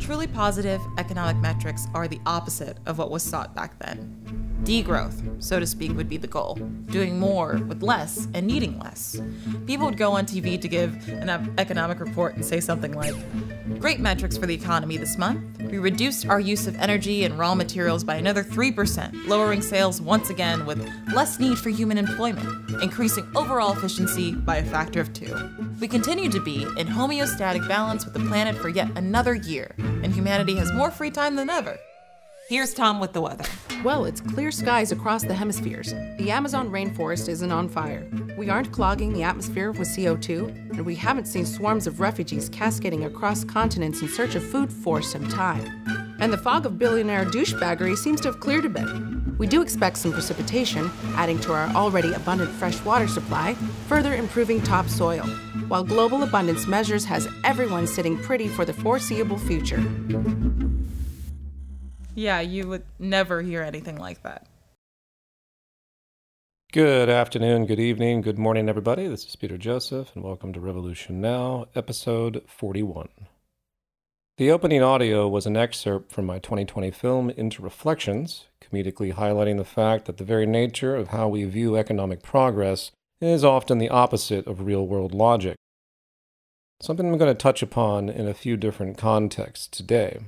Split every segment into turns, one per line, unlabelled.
Truly positive economic metrics are the opposite of what was sought back then. Degrowth, so to speak, would be the goal. Doing more with less and needing less. People would go on TV to give an economic report and say something like, Great metrics for the economy this month. We reduced our use of energy and raw materials by another 3%, lowering sales once again with less need for human employment, increasing overall efficiency by a factor of two. We continue to be in homeostatic balance with the planet for yet another year, and humanity has more free time than ever. Here's Tom with the weather.
Well, it's clear skies across the hemispheres. The Amazon rainforest isn't on fire. We aren't clogging the atmosphere with CO2, and we haven't seen swarms of refugees cascading across continents in search of food for some time. And the fog of billionaire douchebaggery seems to have cleared a bit. We do expect some precipitation, adding to our already abundant fresh water supply, further improving topsoil, while global abundance measures has everyone sitting pretty for the foreseeable future.
Yeah, you would never hear anything like that.
Good afternoon, good evening, good morning, everybody. This is Peter Joseph, and welcome to Revolution Now, episode 41. The opening audio was an excerpt from my 2020 film InterReflections, comedically highlighting the fact that the very nature of how we view economic progress is often the opposite of real world logic. Something I'm going to touch upon in a few different contexts today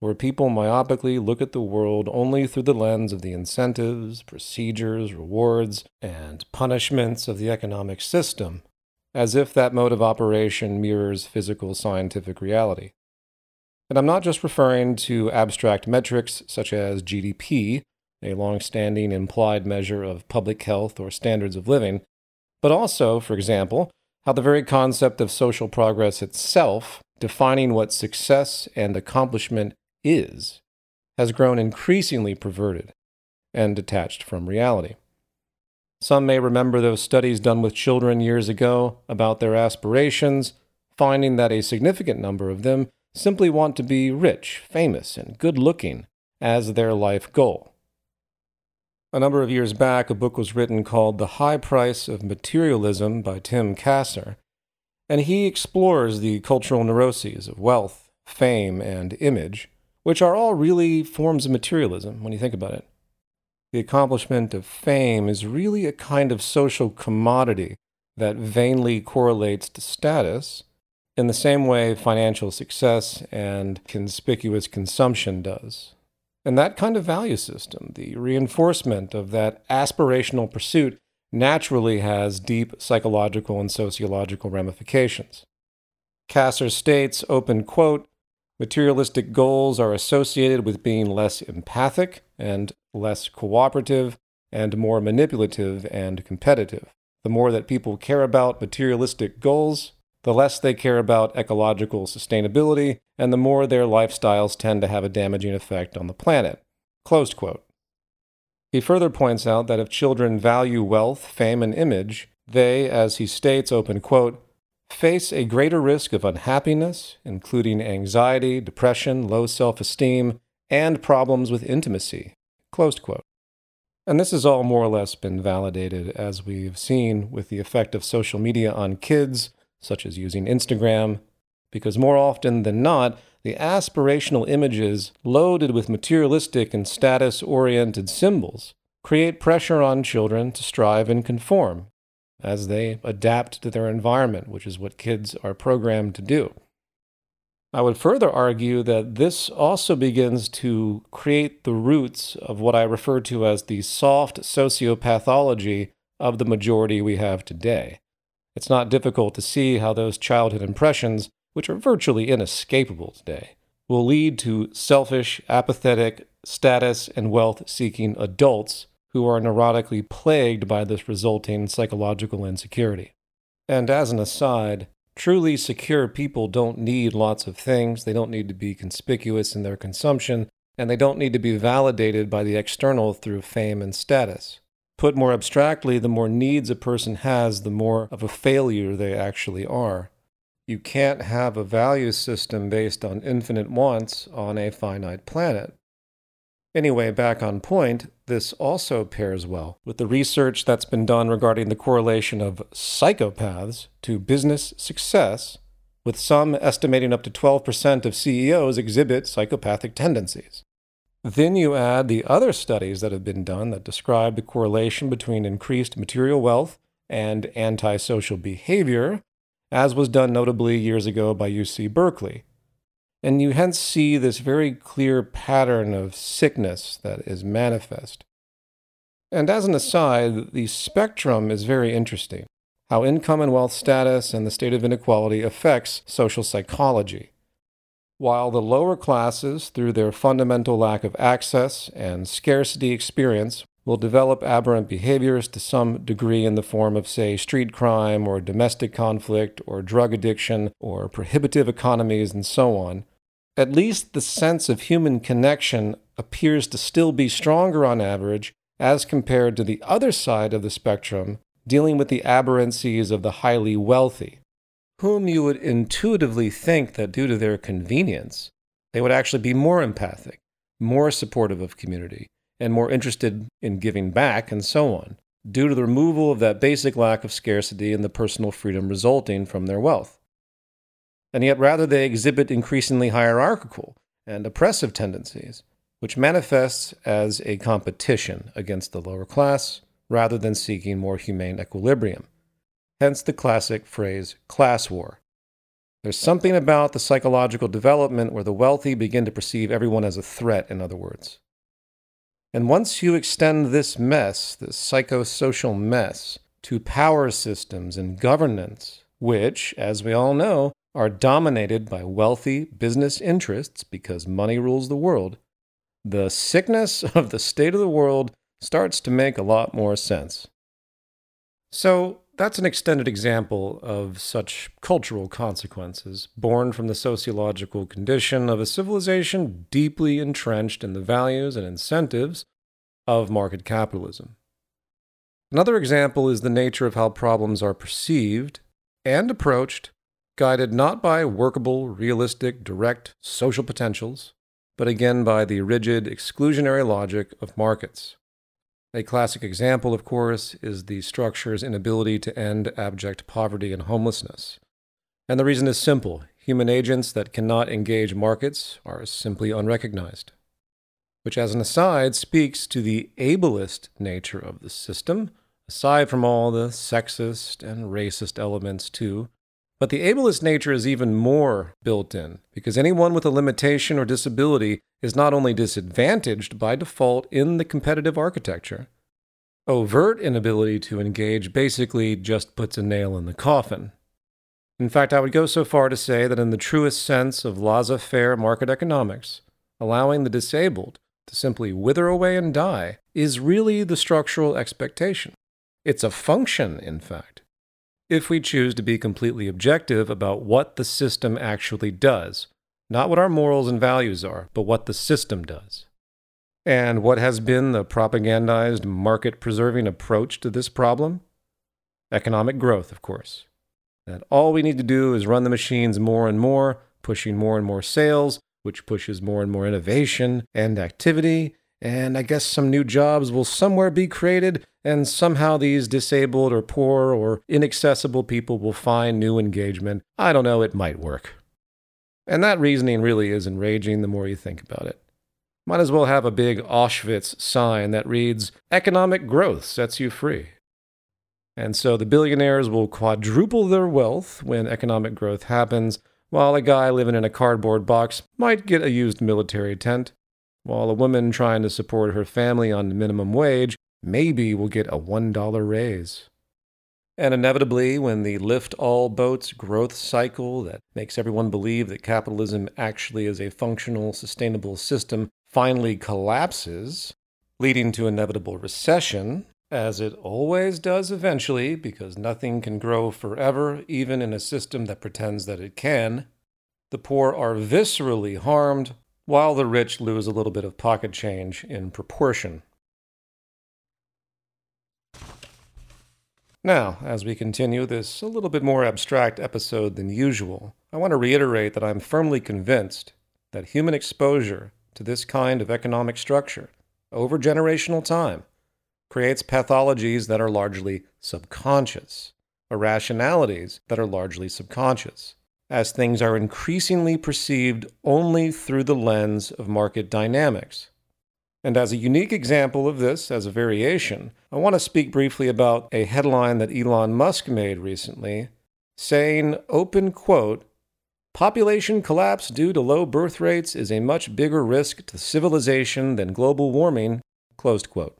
where people myopically look at the world only through the lens of the incentives, procedures, rewards, and punishments of the economic system, as if that mode of operation mirrors physical scientific reality. And I'm not just referring to abstract metrics such as GDP, a long standing implied measure of public health or standards of living, but also, for example, how the very concept of social progress itself, defining what success and accomplishment is has grown increasingly perverted and detached from reality. Some may remember those studies done with children years ago about their aspirations, finding that a significant number of them simply want to be rich, famous, and good looking as their life goal. A number of years back, a book was written called The High Price of Materialism by Tim Kasser, and he explores the cultural neuroses of wealth, fame, and image which are all really forms of materialism when you think about it. The accomplishment of fame is really a kind of social commodity that vainly correlates to status in the same way financial success and conspicuous consumption does. And that kind of value system, the reinforcement of that aspirational pursuit, naturally has deep psychological and sociological ramifications. Kasser states, open quote, Materialistic goals are associated with being less empathic and less cooperative and more manipulative and competitive. The more that people care about materialistic goals, the less they care about ecological sustainability, and the more their lifestyles tend to have a damaging effect on the planet. Closed quote. He further points out that if children value wealth, fame, and image, they, as he states, open quote, face a greater risk of unhappiness, including anxiety, depression, low self esteem, and problems with intimacy. And this has all more or less been validated, as we've seen with the effect of social media on kids, such as using Instagram, because more often than not, the aspirational images loaded with materialistic and status oriented symbols create pressure on children to strive and conform, as they adapt to their environment, which is what kids are programmed to do. I would further argue that this also begins to create the roots of what I refer to as the soft sociopathology of the majority we have today. It's not difficult to see how those childhood impressions, which are virtually inescapable today, will lead to selfish, apathetic, status and wealth seeking adults who are neurotically plagued by this resulting psychological insecurity. And as an aside, truly secure people don't need lots of things, they don't need to be conspicuous in their consumption, and they don't need to be validated by the external through fame and status. Put more abstractly, the more needs a person has, the more of a failure they actually are. You can't have a value system based on infinite wants on a finite planet. Anyway, back on point, this also pairs well with the research that's been done regarding the correlation of psychopaths to business success, with some estimating up to 12% of CEOs exhibit psychopathic tendencies. Then you add the other studies that have been done that describe the correlation between increased material wealth and antisocial behavior, as was done notably years ago by UC Berkeley. And you hence see this very clear pattern of sickness that is manifest. And as an aside, the spectrum is very interesting how income and wealth status and the state of inequality affects social psychology. While the lower classes, through their fundamental lack of access and scarcity experience, will develop aberrant behaviors to some degree in the form of, say, street crime or domestic conflict or drug addiction or prohibitive economies and so on, at least the sense of human connection appears to still be stronger on average as compared to the other side of the spectrum, dealing with the aberrancies of the highly wealthy, whom you would intuitively think that due to their convenience, they would actually be more empathic, more supportive of community, and more interested in giving back, and so on, due to the removal of that basic lack of scarcity and the personal freedom resulting from their wealth. And yet, rather, they exhibit increasingly hierarchical and oppressive tendencies, which manifests as a competition against the lower class rather than seeking more humane equilibrium. Hence the classic phrase class war. There's something about the psychological development where the wealthy begin to perceive everyone as a threat, in other words. And once you extend this mess, this psychosocial mess, to power systems and governance, which, as we all know, are dominated by wealthy business interests because money rules the world, the sickness of the state of the world starts to make a lot more sense. So, that's an extended example of such cultural consequences born from the sociological condition of a civilization deeply entrenched in the values and incentives of market capitalism. Another example is the nature of how problems are perceived and approached, guided not by workable, realistic, direct social potentials, but again by the rigid, exclusionary logic of markets. A classic example, of course, is the structure's inability to end abject poverty and homelessness. And the reason is simple human agents that cannot engage markets are simply unrecognized. Which, as an aside, speaks to the ableist nature of the system, aside from all the sexist and racist elements, too. But the ableist nature is even more built in, because anyone with a limitation or disability is not only disadvantaged by default in the competitive architecture, overt inability to engage basically just puts a nail in the coffin. In fact, I would go so far to say that, in the truest sense of laissez faire market economics, allowing the disabled to simply wither away and die is really the structural expectation. It's a function, in fact, if we choose to be completely objective about what the system actually does, not what our morals and values are, but what the system does. And what has been the propagandized market preserving approach to this problem? Economic growth, of course. That all we need to do is run the machines more and more, pushing more and more sales, which pushes more and more innovation and activity. And I guess some new jobs will somewhere be created, and somehow these disabled or poor or inaccessible people will find new engagement. I don't know, it might work. And that reasoning really is enraging the more you think about it. Might as well have a big Auschwitz sign that reads, Economic growth sets you free. And so the billionaires will quadruple their wealth when economic growth happens, while a guy living in a cardboard box might get a used military tent, while a woman trying to support her family on minimum wage maybe will get a $1 raise. And inevitably, when the lift all boats growth cycle that makes everyone believe that capitalism actually is a functional, sustainable system finally collapses, leading to inevitable recession, as it always does eventually, because nothing can grow forever, even in a system that pretends that it can, the poor are viscerally harmed, while the rich lose a little bit of pocket change in proportion. Now, as we continue this a little bit more abstract episode than usual, I want to reiterate that I'm firmly convinced that human exposure to this kind of economic structure over generational time creates pathologies that are largely subconscious, irrationalities that are largely subconscious, as things are increasingly perceived only through the lens of market dynamics. And as a unique example of this, as a variation, I want to speak briefly about a headline that Elon Musk made recently, saying, open quote, Population collapse due to low birth rates is a much bigger risk to civilization than global warming, closed quote.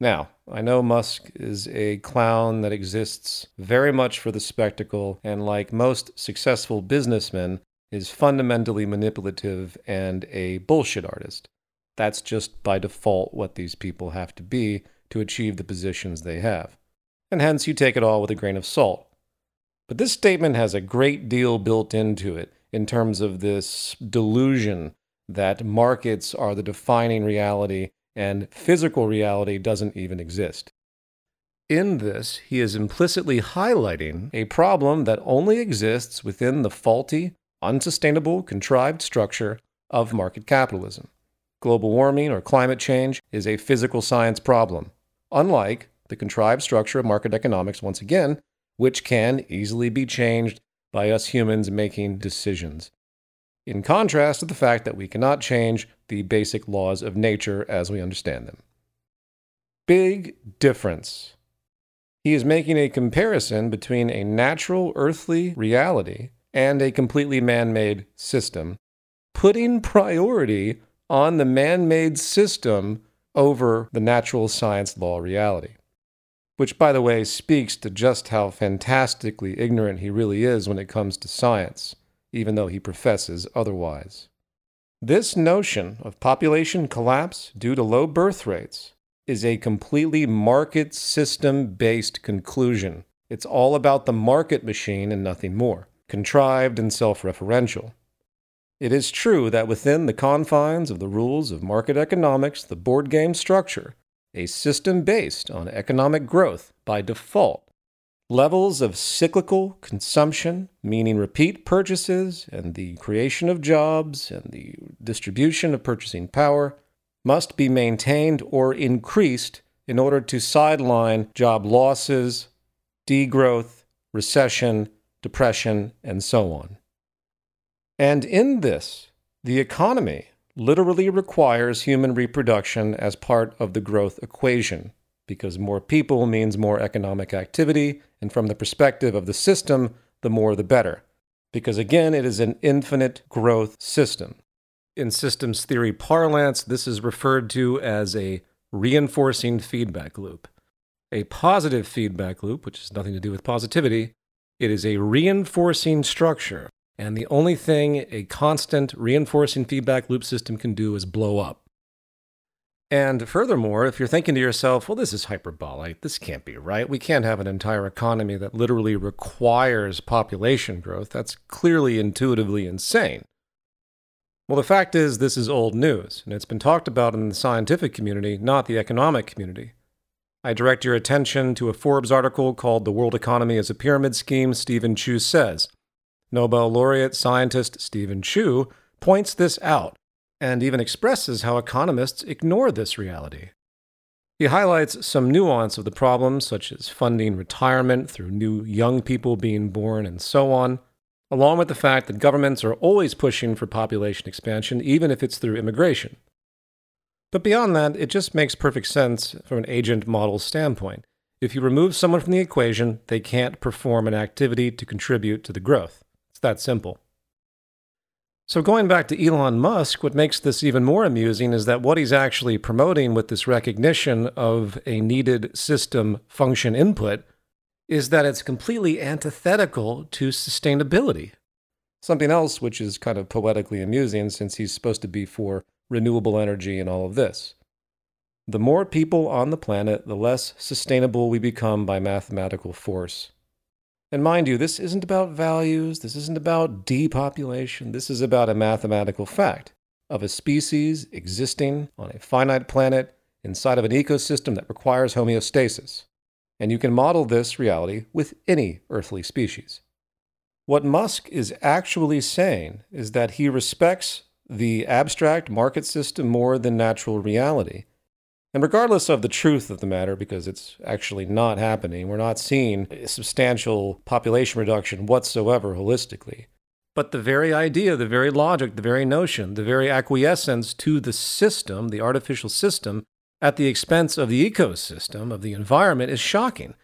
Now, I know Musk is a clown that exists very much for the spectacle, and like most successful businessmen, is fundamentally manipulative and a bullshit artist. That's just by default what these people have to be to achieve the positions they have. And hence, you take it all with a grain of salt. But this statement has a great deal built into it in terms of this delusion that markets are the defining reality and physical reality doesn't even exist. In this, he is implicitly highlighting a problem that only exists within the faulty, unsustainable, contrived structure of market capitalism. Global warming or climate change is a physical science problem, unlike the contrived structure of market economics, once again, which can easily be changed by us humans making decisions. In contrast to the fact that we cannot change the basic laws of nature as we understand them. Big difference. He is making a comparison between a natural earthly reality and a completely man made system, putting priority on the man made system over the natural science law reality. Which, by the way, speaks to just how fantastically ignorant he really is when it comes to science, even though he professes otherwise. This notion of population collapse due to low birth rates is a completely market system based conclusion. It's all about the market machine and nothing more, contrived and self referential. It is true that within the confines of the rules of market economics, the board game structure, a system based on economic growth by default, levels of cyclical consumption, meaning repeat purchases and the creation of jobs and the distribution of purchasing power, must be maintained or increased in order to sideline job losses, degrowth, recession, depression, and so on. And in this, the economy literally requires human reproduction as part of the growth equation, because more people means more economic activity, and from the perspective of the system, the more the better. Because again, it is an infinite growth system. In systems theory parlance, this is referred to as a reinforcing feedback loop. A positive feedback loop, which has nothing to do with positivity, it is a reinforcing structure and the only thing a constant reinforcing feedback loop system can do is blow up. And furthermore, if you're thinking to yourself, well, this is hyperbolic, this can't be right. We can't have an entire economy that literally requires population growth. That's clearly intuitively insane. Well, the fact is, this is old news, and it's been talked about in the scientific community, not the economic community. I direct your attention to a Forbes article called The World Economy as a Pyramid Scheme, Steven Chu says. Nobel laureate scientist Steven Chu points this out and even expresses how economists ignore this reality. He highlights some nuance of the problem, such as funding retirement through new young people being born and so on, along with the fact that governments are always pushing for population expansion, even if it's through immigration. But beyond that, it just makes perfect sense from an agent model standpoint. If you remove someone from the equation, they can't perform an activity to contribute to the growth. It's that simple. So, going back to Elon Musk, what makes this even more amusing is that what he's actually promoting with this recognition of a needed system function input is that it's completely antithetical to sustainability. Something else which is kind of poetically amusing since he's supposed to be for renewable energy and all of this. The more people on the planet, the less sustainable we become by mathematical force. And mind you, this isn't about values, this isn't about depopulation, this is about a mathematical fact of a species existing on a finite planet inside of an ecosystem that requires homeostasis. And you can model this reality with any earthly species. What Musk is actually saying is that he respects the abstract market system more than natural reality. And regardless of the truth of the matter, because it's actually not happening, we're not seeing substantial population reduction whatsoever holistically. But the very idea, the very logic, the very notion, the very acquiescence to the system, the artificial system, at the expense of the ecosystem, of the environment, is shocking.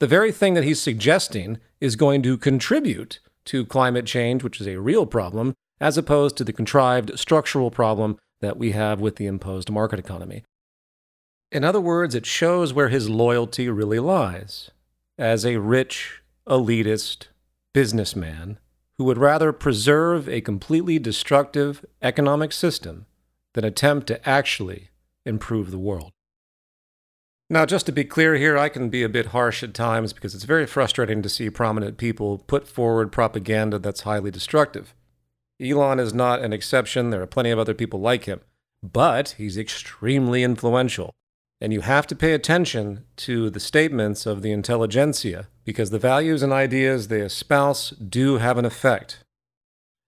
The very thing that he's suggesting is going to contribute to climate change, which is a real problem, as opposed to the contrived structural problem that we have with the imposed market economy. In other words, it shows where his loyalty really lies. As a rich, elitist businessman who would rather preserve a completely destructive economic system than attempt to actually improve the world. Now, just to be clear here, I can be a bit harsh at times because it's very frustrating to see prominent people put forward propaganda that's highly destructive. Elon is not an exception, there are plenty of other people like him, but he's extremely influential. And you have to pay attention to the statements of the intelligentsia because the values and ideas they espouse do have an effect.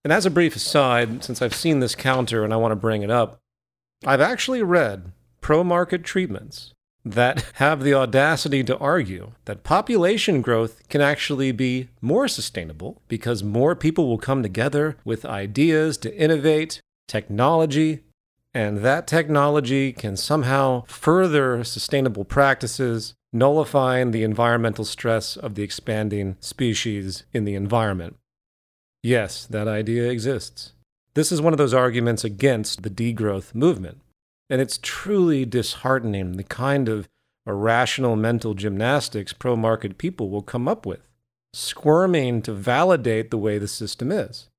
And as a brief aside, since I've seen this counter and I want to bring it up, I've actually read pro market treatments that have the audacity to argue that population growth can actually be more sustainable because more people will come together with ideas to innovate technology and that technology can somehow further sustainable practices, nullifying the environmental stress of the expanding species in the environment. Yes, that idea exists. This is one of those arguments against the degrowth movement. And it's truly disheartening the kind of irrational mental gymnastics pro market people will come up with, squirming to validate the way the system is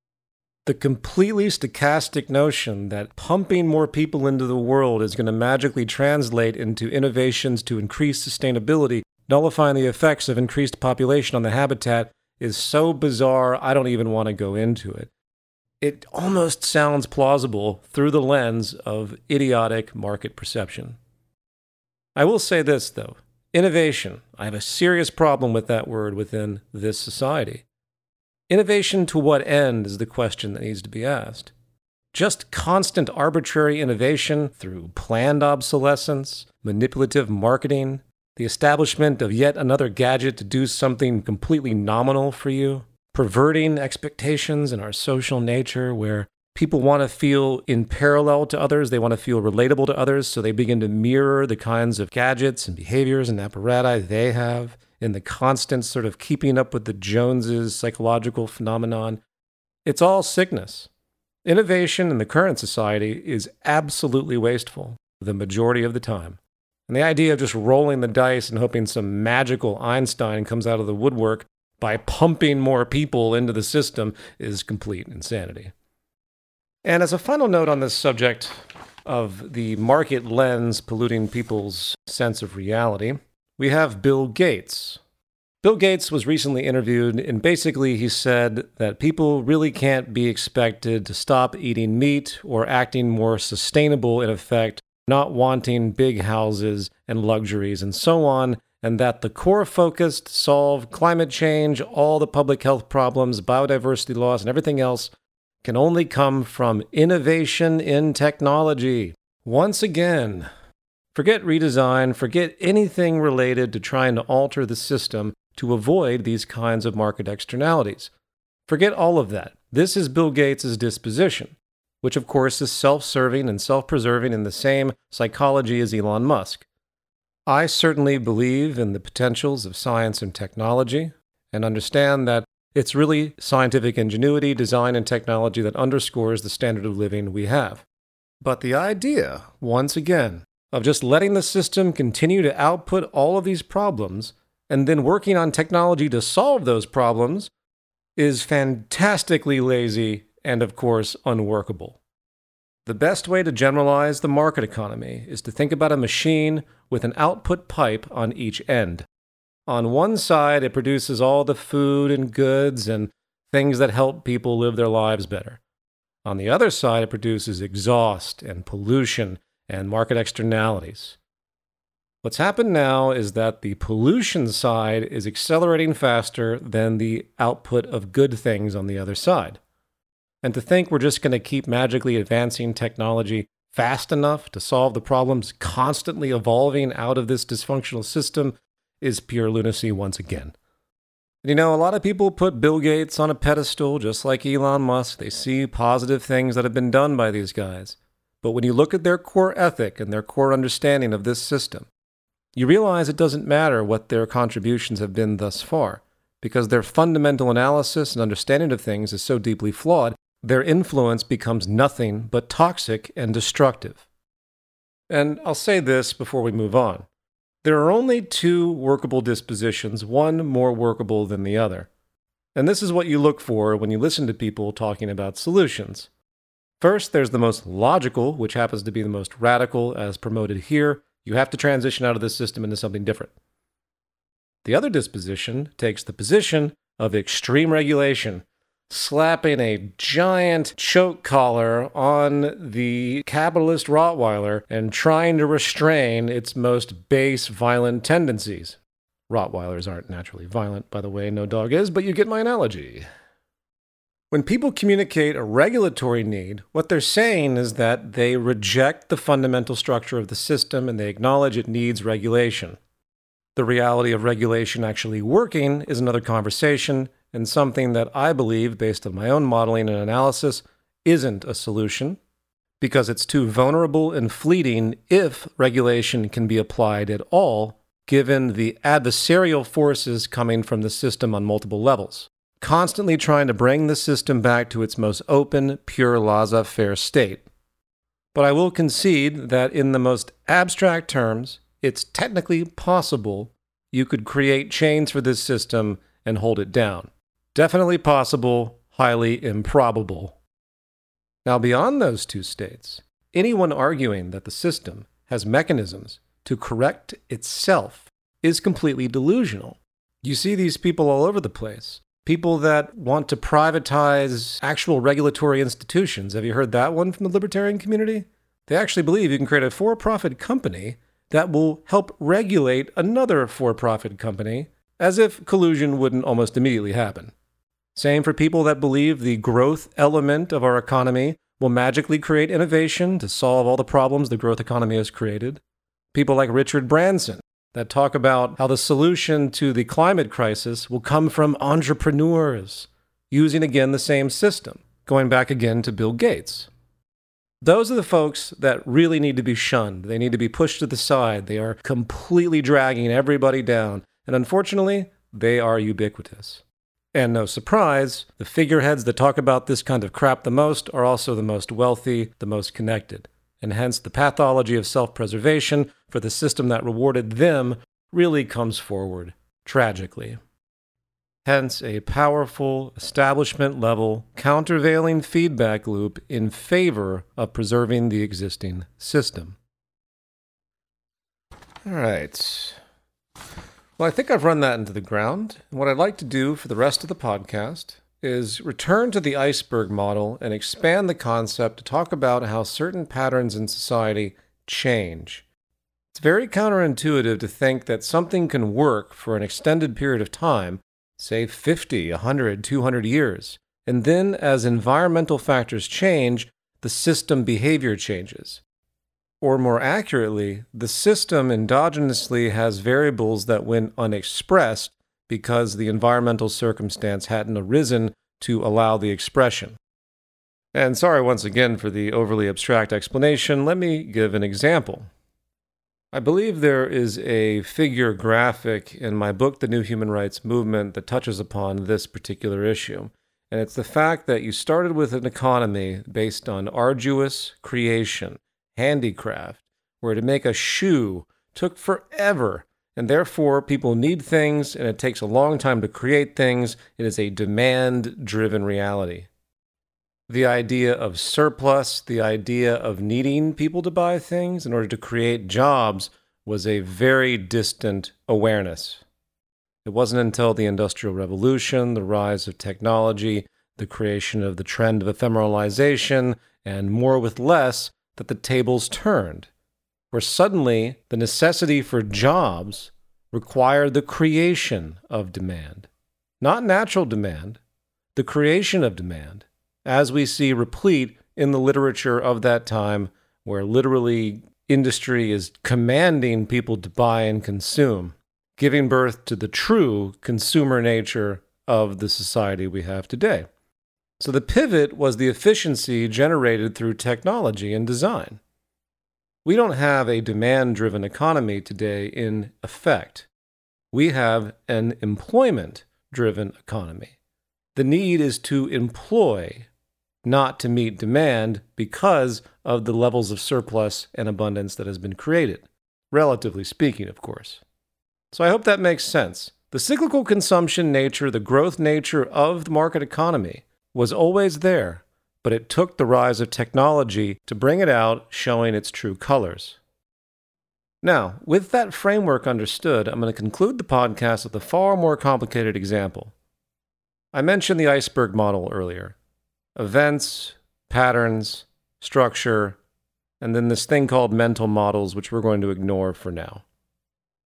the completely stochastic notion that pumping more people into the world is going to magically translate into innovations to increase sustainability, nullifying the effects of increased population on the habitat, is so bizarre, I don't even want to go into it. It almost sounds plausible through the lens of idiotic market perception. I will say this, though innovation. I have a serious problem with that word within this society. Innovation to what end is the question that needs to be asked. Just constant arbitrary innovation through planned obsolescence, manipulative marketing, the establishment of yet another gadget to do something completely nominal for you, perverting expectations in our social nature where people want to feel in parallel to others, they want to feel relatable to others, so they begin to mirror the kinds of gadgets and behaviors and apparatus they have in the constant sort of keeping up with the Joneses psychological phenomenon. It's all sickness. Innovation in the current society is absolutely wasteful the majority of the time. And the idea of just rolling the dice and hoping some magical Einstein comes out of the woodwork by pumping more people into the system is complete insanity. And as a final note on this subject of the market lens polluting people's sense of reality, we have Bill Gates. Bill Gates was recently interviewed, and basically he said that people really can't be expected to stop eating meat or acting more sustainable in effect, not wanting big houses and luxuries and so on, and that the core focus to solve climate change, all the public health problems, biodiversity loss, and everything else can only come from innovation in technology. Once again, Forget redesign, forget anything related to trying to alter the system to avoid these kinds of market externalities. Forget all of that. This is Bill Gates' disposition, which of course is self serving and self preserving in the same psychology as Elon Musk. I certainly believe in the potentials of science and technology and understand that it's really scientific ingenuity, design, and technology that underscores the standard of living we have. But the idea, once again, of just letting the system continue to output all of these problems and then working on technology to solve those problems is fantastically lazy and, of course, unworkable. The best way to generalize the market economy is to think about a machine with an output pipe on each end. On one side, it produces all the food and goods and things that help people live their lives better. On the other side, it produces exhaust and pollution and market externalities. What's happened now is that the pollution side is accelerating faster than the output of good things on the other side. And to think we're just going to keep magically advancing technology fast enough to solve the problems constantly evolving out of this dysfunctional system is pure lunacy once again. You know, a lot of people put Bill Gates on a pedestal just like Elon Musk. They see positive things that have been done by these guys. But when you look at their core ethic and their core understanding of this system, you realize it doesn't matter what their contributions have been thus far, because their fundamental analysis and understanding of things is so deeply flawed, their influence becomes nothing but toxic and destructive. And I'll say this before we move on. There are only two workable dispositions, one more workable than the other. And this is what you look for when you listen to people talking about solutions. First, there's the most logical, which happens to be the most radical, as promoted here. You have to transition out of this system into something different. The other disposition takes the position of extreme regulation, slapping a giant choke collar on the capitalist Rottweiler and trying to restrain its most base violent tendencies. Rottweilers aren't naturally violent, by the way, no dog is, but you get my analogy. When people communicate a regulatory need, what they're saying is that they reject the fundamental structure of the system and they acknowledge it needs regulation. The reality of regulation actually working is another conversation and something that I believe, based on my own modeling and analysis, isn't a solution because it's too vulnerable and fleeting if regulation can be applied at all, given the adversarial forces coming from the system on multiple levels constantly trying to bring the system back to its most open, pure, laissez faire state. But I will concede that in the most abstract terms, it's technically possible you could create chains for this system and hold it down. Definitely possible, highly improbable. Now, beyond those two states, anyone arguing that the system has mechanisms to correct itself is completely delusional. You see these people all over the place people that want to privatize actual regulatory institutions. Have you heard that one from the libertarian community? They actually believe you can create a for profit company that will help regulate another for profit company, as if collusion wouldn't almost immediately happen. Same for people that believe the growth element of our economy will magically create innovation to solve all the problems the growth economy has created. People like Richard Branson, that talk about how the solution to the climate crisis will come from entrepreneurs using again the same system, going back again to Bill Gates. Those are the folks that really need to be shunned. They need to be pushed to the side. They are completely dragging everybody down. And unfortunately, they are ubiquitous. And no surprise, the figureheads that talk about this kind of crap the most are also the most wealthy, the most connected and hence the pathology of self preservation for the system that rewarded them really comes forward tragically. Hence, a powerful establishment level countervailing feedback loop in favor of preserving the existing system. All right. Well, I think I've run that into the ground. What I'd like to do for the rest of the podcast is return to the iceberg model and expand the concept to talk about how certain patterns in society change. It's very counterintuitive to think that something can work for an extended period of time, say 50, 100, 200 years, and then as environmental factors change, the system behavior changes. Or more accurately, the system endogenously has variables that when unexpressed because the environmental circumstance hadn't arisen to allow the expression. And sorry once again for the overly abstract explanation, let me give an example. I believe there is a figure graphic in my book, The New Human Rights Movement, that touches upon this particular issue. And it's the fact that you started with an economy based on arduous creation, handicraft, where to make a shoe took forever and therefore, people need things, and it takes a long time to create things. It is a demand driven reality. The idea of surplus, the idea of needing people to buy things in order to create jobs, was a very distant awareness. It wasn't until the Industrial Revolution, the rise of technology, the creation of the trend of ephemeralization, and more with less that the tables turned where suddenly the necessity for jobs required the creation of demand. Not natural demand, the creation of demand. as we see replete in the literature of that time, where literally industry is commanding people to buy and consume, giving birth to the true consumer nature of the society we have today. So the pivot was the efficiency generated through technology and design. We don't have a demand driven economy today in effect. We have an employment driven economy. The need is to employ, not to meet demand because of the levels of surplus and abundance that has been created, relatively speaking, of course. So I hope that makes sense. The cyclical consumption nature, the growth nature of the market economy was always there but it took the rise of technology to bring it out, showing its true colors. Now, with that framework understood, I'm going to conclude the podcast with a far more complicated example. I mentioned the iceberg model earlier events, patterns, structure, and then this thing called mental models, which we're going to ignore for now.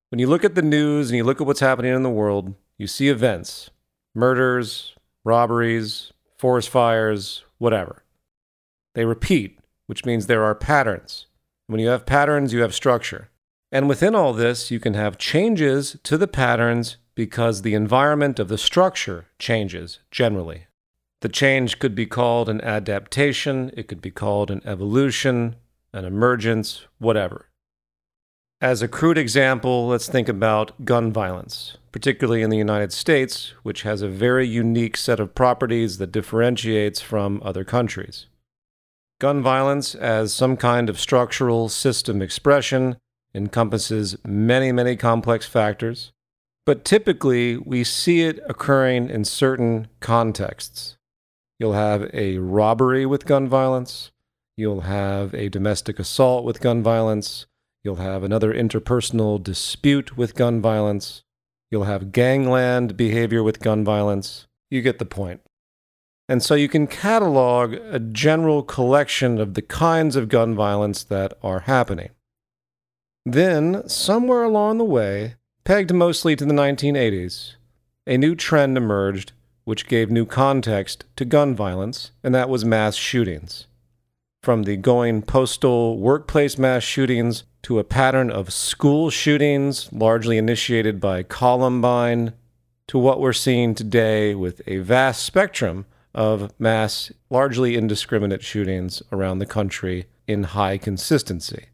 When you look at the news and you look at what's happening in the world, you see events murders, robberies, forest fires, whatever. They repeat, which means there are patterns. When you have patterns, you have structure. And within all this, you can have changes to the patterns because the environment of the structure changes generally. The change could be called an adaptation, it could be called an evolution, an emergence, whatever. As a crude example, let's think about gun violence, particularly in the United States, which has a very unique set of properties that differentiates from other countries. Gun violence, as some kind of structural system expression, encompasses many, many complex factors, but typically we see it occurring in certain contexts. You'll have a robbery with gun violence, you'll have a domestic assault with gun violence You'll have another interpersonal dispute with gun violence. You'll have gangland behavior with gun violence. You get the point. And so you can catalog a general collection of the kinds of gun violence that are happening. Then, somewhere along the way, pegged mostly to the 1980s, a new trend emerged which gave new context to gun violence, and that was mass shootings. From the going postal workplace mass shootings to a pattern of school shootings, largely initiated by Columbine, to what we're seeing today with a vast spectrum of mass, largely indiscriminate shootings around the country in high consistency.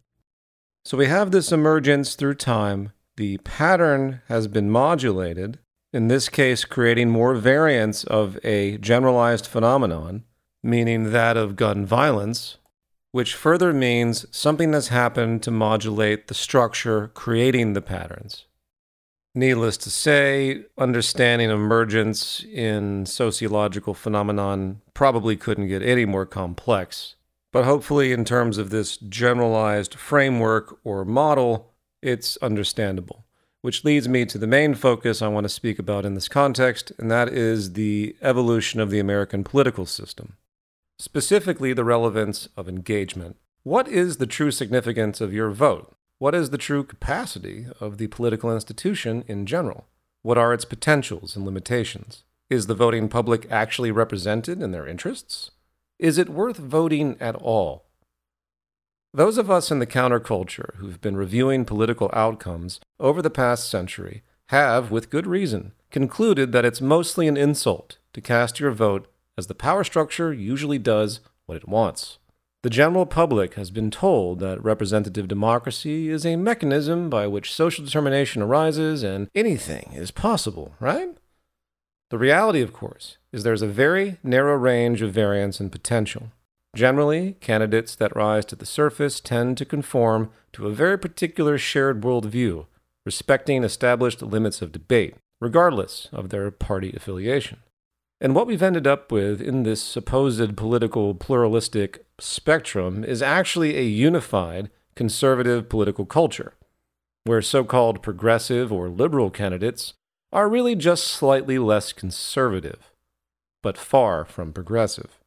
So we have this emergence through time. The pattern has been modulated, in this case, creating more variants of a generalized phenomenon, meaning that of gun violence, which further means something has happened to modulate the structure creating the patterns. Needless to say, understanding emergence in sociological phenomenon probably couldn't get any more complex. But hopefully, in terms of this generalized framework or model, it's understandable. Which leads me to the main focus I want to speak about in this context, and that is the evolution of the American political system specifically the relevance of engagement. What is the true significance of your vote? What is the true capacity of the political institution in general? What are its potentials and limitations? Is the voting public actually represented in their interests? Is it worth voting at all? Those of us in the counterculture who've been reviewing political outcomes over the past century have, with good reason, concluded that it's mostly an insult to cast your vote as the power structure usually does what it wants. The general public has been told that representative democracy is a mechanism by which social determination arises and anything is possible, right? The reality, of course, is there's a very narrow range of variance and potential. Generally, candidates that rise to the surface tend to conform to a very particular shared worldview, respecting established limits of debate, regardless of their party affiliation. And what we've ended up with in this supposed political pluralistic spectrum is actually a unified conservative political culture, where so called progressive or liberal candidates are really just slightly less conservative, but far from progressive.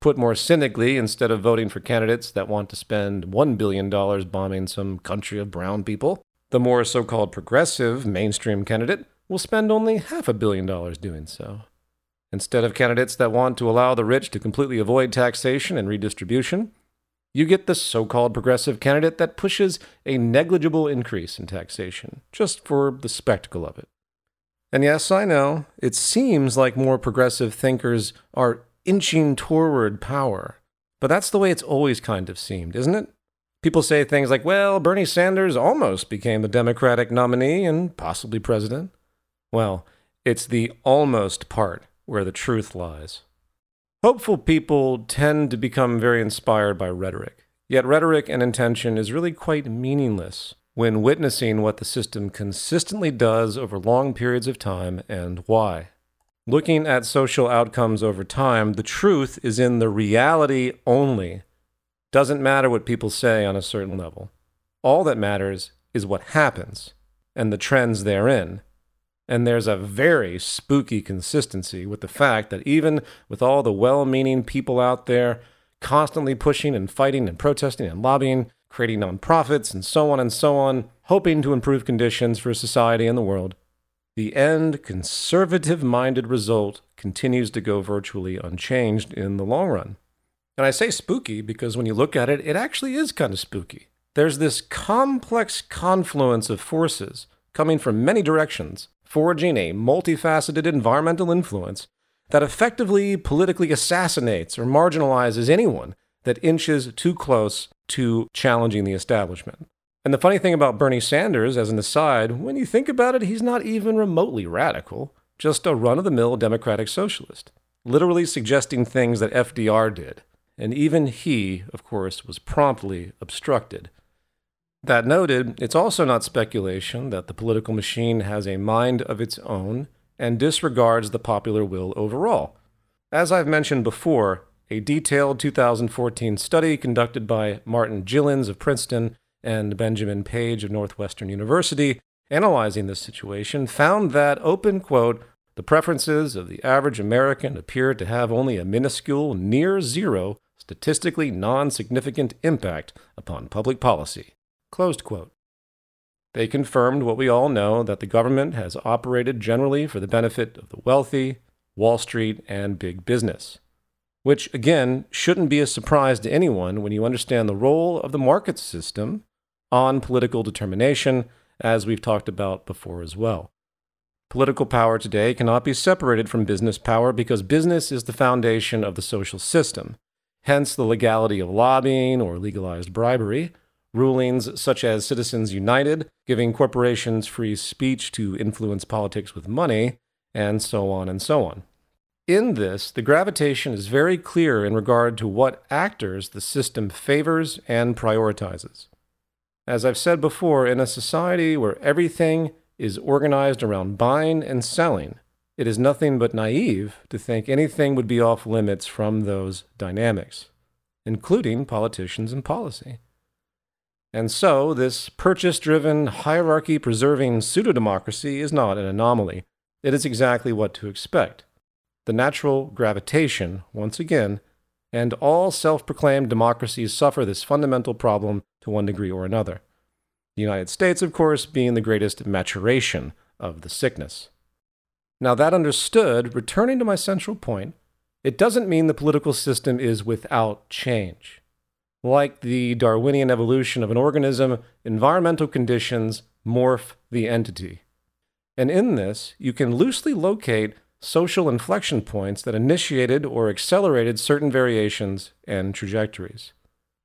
Put more cynically, instead of voting for candidates that want to spend $1 billion bombing some country of brown people, the more so called progressive mainstream candidate will spend only half a billion dollars doing so. Instead of candidates that want to allow the rich to completely avoid taxation and redistribution, you get the so called progressive candidate that pushes a negligible increase in taxation, just for the spectacle of it. And yes, I know, it seems like more progressive thinkers are inching toward power, but that's the way it's always kind of seemed, isn't it? People say things like, well, Bernie Sanders almost became the Democratic nominee and possibly president. Well, it's the almost part where the truth lies. Hopeful people tend to become very inspired by rhetoric, yet rhetoric and intention is really quite meaningless when witnessing what the system consistently does over long periods of time and why. Looking at social outcomes over time, the truth is in the reality only doesn't matter what people say on a certain level. All that matters is what happens and the trends therein. And there's a very spooky consistency with the fact that even with all the well meaning people out there constantly pushing and fighting and protesting and lobbying, creating nonprofits and so on and so on, hoping to improve conditions for society and the world, the end conservative minded result continues to go virtually unchanged in the long run. And I say spooky because when you look at it, it actually is kind of spooky. There's this complex confluence of forces coming from many directions, forging a multifaceted environmental influence that effectively politically assassinates or marginalizes anyone that inches too close to challenging the establishment. And the funny thing about Bernie Sanders, as an aside, when you think about it, he's not even remotely radical, just a run of the mill democratic socialist, literally suggesting things that FDR did and even he, of course, was promptly obstructed. That noted, it's also not speculation that the political machine has a mind of its own and disregards the popular will overall. As I've mentioned before, a detailed 2014 study conducted by Martin Gilens of Princeton and Benjamin Page of Northwestern University, analyzing this situation, found that, open quote, the preferences of the average American appear to have only a minuscule, near zero statistically non significant impact upon public policy. Closed quote. They confirmed what we all know that the government has operated generally for the benefit of the wealthy, Wall Street, and big business. Which, again, shouldn't be a surprise to anyone when you understand the role of the market system on political determination, as we've talked about before as well. Political power today cannot be separated from business power because business is the foundation of the social system, hence the legality of lobbying or legalized bribery, rulings such as Citizens United, giving corporations free speech to influence politics with money, and so on and so on. In this, the gravitation is very clear in regard to what actors the system favors and prioritizes. As I've said before, in a society where everything is organized around buying and selling, it is nothing but naive to think anything would be off limits from those dynamics, including politicians and policy. And so, this purchase driven, hierarchy preserving pseudo democracy is not an anomaly. It is exactly what to expect. The natural gravitation, once again, and all self proclaimed democracies suffer this fundamental problem to one degree or another. The United States, of course, being the greatest maturation of the sickness. Now, that understood, returning to my central point, it doesn't mean the political system is without change. Like the Darwinian evolution of an organism, environmental conditions morph the entity. And in this, you can loosely locate social inflection points that initiated or accelerated certain variations and trajectories.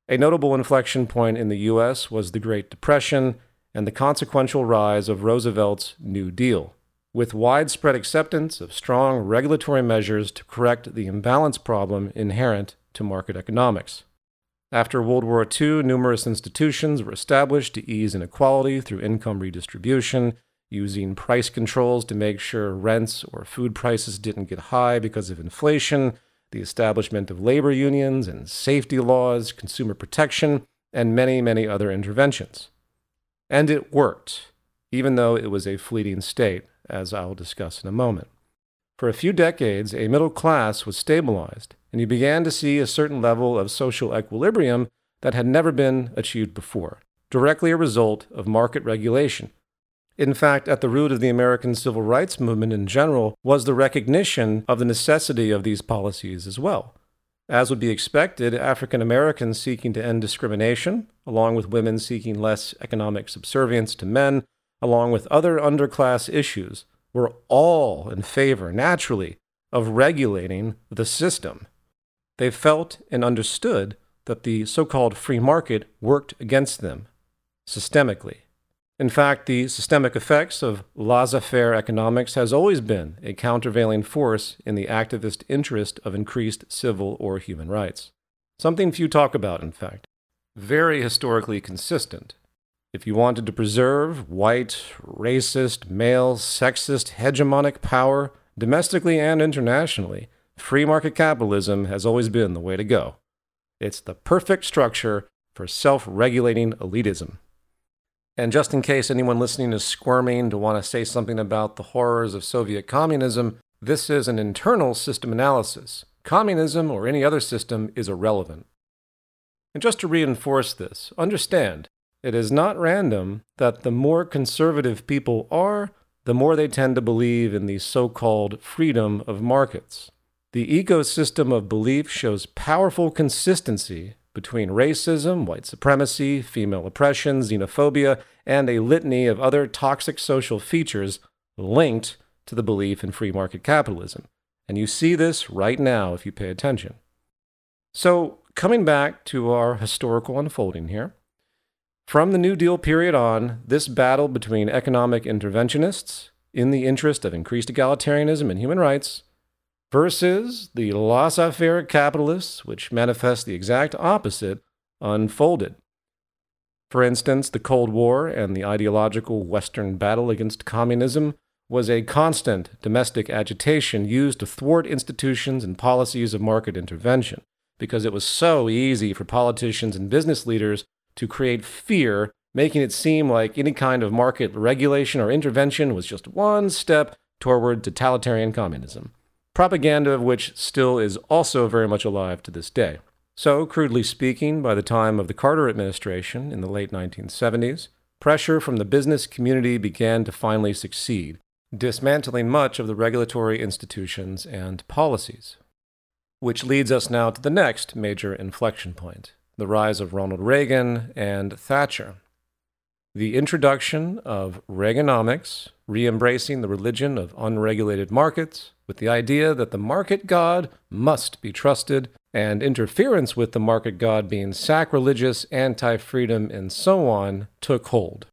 A notable inflection point in the U.S. was the Great Depression and the consequential rise of Roosevelt's New Deal with widespread acceptance of strong regulatory measures to correct the imbalance problem inherent to market economics. After World War II, numerous institutions were established to ease inequality through income redistribution, using price controls to make sure rents or food prices didn't get high because of inflation, the establishment of labor unions and safety laws, consumer protection, and many, many other interventions. And it worked, even though it was a fleeting state as I'll discuss in a moment. For a few decades, a middle class was stabilized, and he began to see a certain level of social equilibrium that had never been achieved before, directly a result of market regulation. In fact, at the root of the American civil rights movement in general was the recognition of the necessity of these policies as well. As would be expected, African Americans seeking to end discrimination, along with women seeking less economic subservience to men, along with other underclass issues, were all in favor, naturally, of regulating the system. They felt and understood that the so called free market worked against them systemically. In fact, the systemic effects of laissez faire economics has always been a countervailing force in the activist interest of increased civil or human rights. Something few talk about, in fact. Very historically consistent. If you wanted to preserve white, racist, male, sexist, hegemonic power, domestically and internationally, free market capitalism has always been the way to go. It's the perfect structure for self regulating elitism. And just in case anyone listening is squirming to want to say something about the horrors of Soviet communism, this is an internal system analysis. Communism or any other system is irrelevant. And just to reinforce this, understand it is not random that the more conservative people are, the more they tend to believe in the so called freedom of markets. The ecosystem of belief shows powerful consistency between racism, white supremacy, female oppression, xenophobia, and a litany of other toxic social features linked to the belief in free market capitalism. And you see this right now if you pay attention. So, coming back to our historical unfolding here, from the New Deal period on, this battle between economic interventionists in the interest of increased egalitarianism and human rights versus the laissez faire capitalists, which manifest the exact opposite, unfolded. For instance, the Cold War and the ideological Western battle against communism was a constant domestic agitation used to thwart institutions and policies of market intervention, because it was so easy for politicians and business leaders to create fear, making it seem like any kind of market regulation or intervention was just one step toward totalitarian communism propaganda of which still is also very much alive to this day. So, crudely speaking, by the time of the Carter administration in the late 1970s, pressure from the business community began to finally succeed, dismantling much of the regulatory institutions and policies. Which leads us now to the next major inflection point the rise of Ronald Reagan and Thatcher. The introduction of Reaganomics, re embracing the religion of unregulated markets, with the idea that the market god must be trusted, and interference with the market god being sacrilegious, anti freedom, and so on, took hold.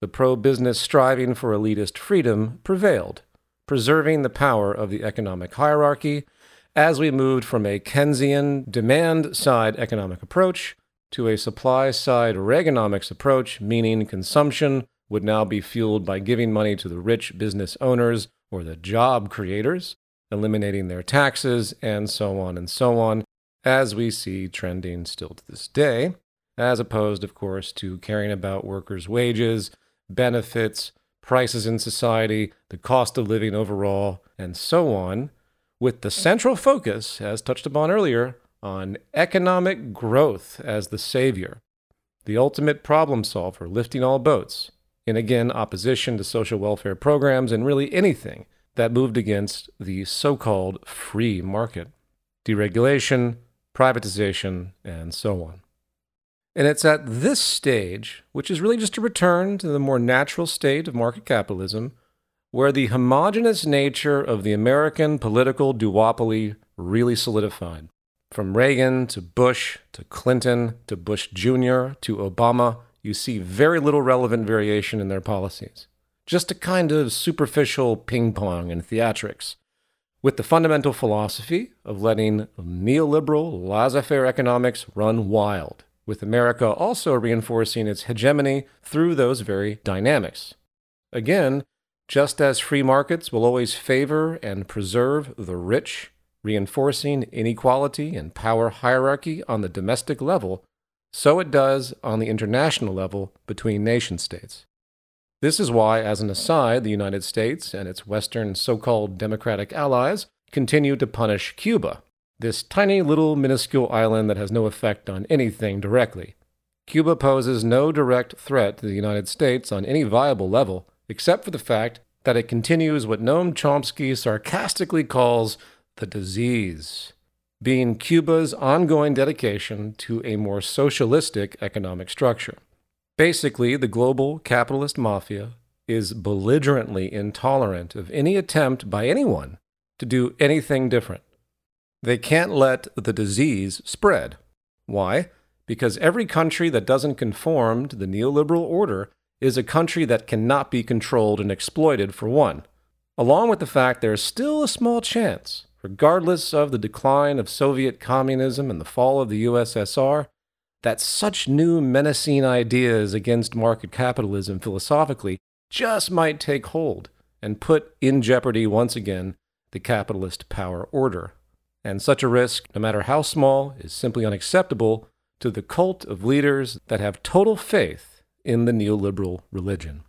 The pro business striving for elitist freedom prevailed, preserving the power of the economic hierarchy as we moved from a Keynesian demand side economic approach to a supply side Reaganomics approach, meaning consumption would now be fueled by giving money to the rich business owners or the job creators, eliminating their taxes, and so on and so on, as we see trending still to this day, as opposed, of course, to caring about workers' wages, benefits, prices in society, the cost of living overall, and so on, with the central focus, as touched upon earlier, on economic growth as the savior, the ultimate problem solver, lifting all boats, in again opposition to social welfare programs and really anything that moved against the so called free market, deregulation, privatization, and so on. And it's at this stage, which is really just a return to the more natural state of market capitalism, where the homogenous nature of the American political duopoly really solidified. From Reagan to Bush to Clinton to Bush Jr. to Obama, you see very little relevant variation in their policies. Just a kind of superficial ping pong and theatrics, with the fundamental philosophy of letting neoliberal laissez faire economics run wild, with America also reinforcing its hegemony through those very dynamics. Again, just as free markets will always favor and preserve the rich reinforcing inequality and power hierarchy on the domestic level, so it does on the international level between nation states. This is why, as an aside, the United States and its Western so called democratic allies continue to punish Cuba, this tiny little minuscule island that has no effect on anything directly. Cuba poses no direct threat to the United States on any viable level, except for the fact that it continues what Noam Chomsky sarcastically calls the disease, being Cuba's ongoing dedication to a more socialistic economic structure. Basically, the global capitalist mafia is belligerently intolerant of any attempt by anyone to do anything different. They can't let the disease spread. Why? Because every country that doesn't conform to the neoliberal order is a country that cannot be controlled and exploited, for one, along with the fact there is still a small chance, regardless of the decline of Soviet communism and the fall of the USSR, that such new menacing ideas against market capitalism philosophically just might take hold and put in jeopardy once again the capitalist power order. And such a risk, no matter how small, is simply unacceptable to the cult of leaders that have total faith in the neoliberal religion.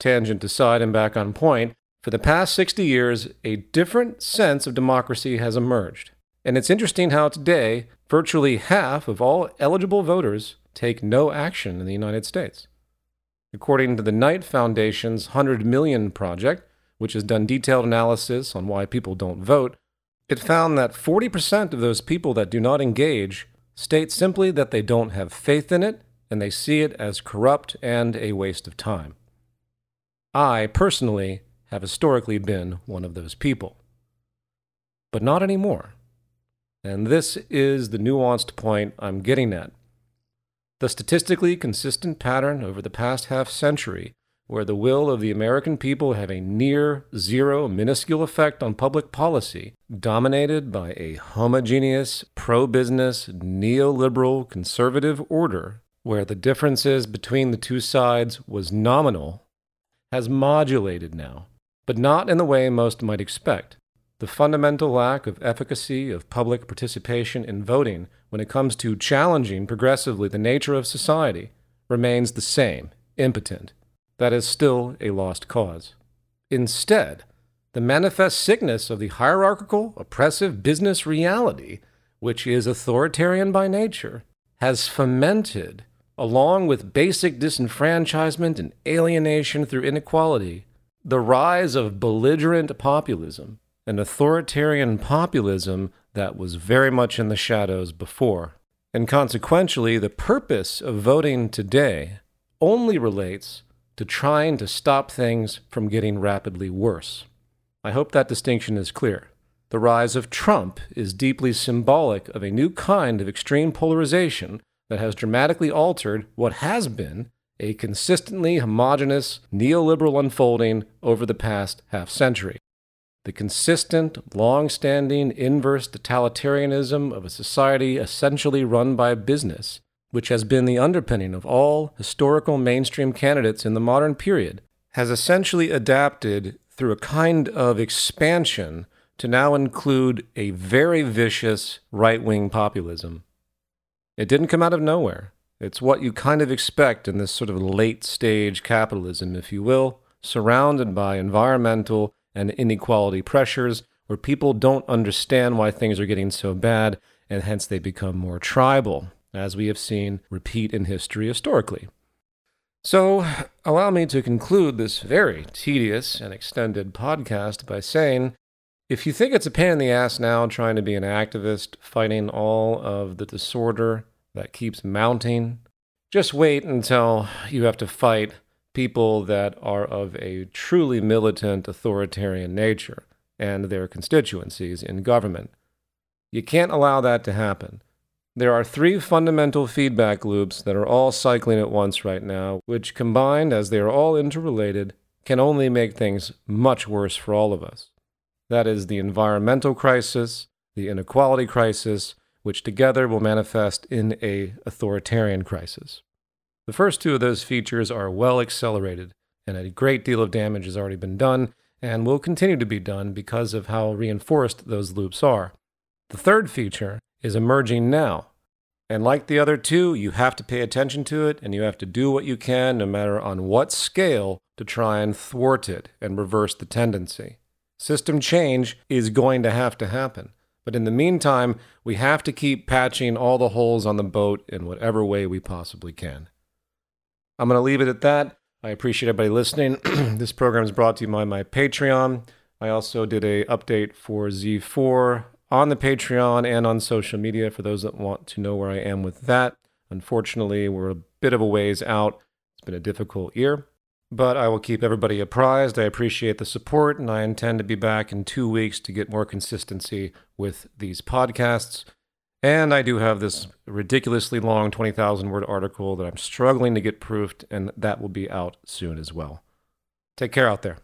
Tangent aside and back on point, for the past 60 years, a different sense of democracy has emerged. And it's interesting how today, virtually half of all eligible voters take no action in the United States. According to the Knight Foundation's 100 Million Project, which has done detailed analysis on why people don't vote, it found that 40% of those people that do not engage state simply that they don't have faith in it and they see it as corrupt and a waste of time. I, personally, have historically been one of those people. But not anymore. And this is the nuanced point I'm getting at. The statistically consistent pattern over the past half century where the will of the American people have a near zero minuscule effect on public policy, dominated by a homogeneous, pro business, neoliberal, conservative order, where the differences between the two sides was nominal, has modulated now, but not in the way most might expect. The fundamental lack of efficacy of public participation in voting when it comes to challenging progressively the nature of society remains the same, impotent that is still a lost cause. Instead, the manifest sickness of the hierarchical, oppressive business reality, which is authoritarian by nature, has fomented, along with basic disenfranchisement and alienation through inequality, the rise of belligerent populism, an authoritarian populism that was very much in the shadows before. And consequentially, the purpose of voting today only relates to trying to stop things from getting rapidly worse. I hope that distinction is clear. The rise of Trump is deeply symbolic of a new kind of extreme polarization that has dramatically altered what has been a consistently homogenous neoliberal unfolding over the past half century. The consistent, long standing inverse totalitarianism of a society essentially run by business which has been the underpinning of all historical mainstream candidates in the modern period, has essentially adapted through a kind of expansion to now include a very vicious right wing populism. It didn't come out of nowhere. It's what you kind of expect in this sort of late stage capitalism, if you will, surrounded by environmental and inequality pressures where people don't understand why things are getting so bad and hence they become more tribal as we have seen repeat in history historically. So, allow me to conclude this very tedious and extended podcast by saying if you think it's a pain in the ass now trying to be an activist fighting all of the disorder that keeps mounting, just wait until you have to fight people that are of a truly militant authoritarian nature and their constituencies in government. You can't allow that to happen. There are three fundamental feedback loops that are all cycling at once right now, which combined, as they are all interrelated, can only make things much worse for all of us. That is the environmental crisis, the inequality crisis, which together will manifest in a authoritarian crisis. The first two of those features are well accelerated, and a great deal of damage has already been done and will continue to be done because of how reinforced those loops are. The third feature is emerging now. And like the other two, you have to pay attention to it and you have to do what you can, no matter on what scale, to try and thwart it and reverse the tendency. System change is going to have to happen. But in the meantime, we have to keep patching all the holes on the boat in whatever way we possibly can. I'm going to leave it at that. I appreciate everybody listening. this program is brought to you by my Patreon. I also did a update for Z4 on the Patreon and on social media for those that want to know where I am with that. Unfortunately, we're a bit of a ways out. It's been a difficult year, but I will keep everybody apprised. I appreciate the support, and I intend to be back in two weeks to get more consistency with these podcasts. And I do have this ridiculously long 20,000 word article that I'm struggling to get proofed, and that will be out soon as well. Take care out there.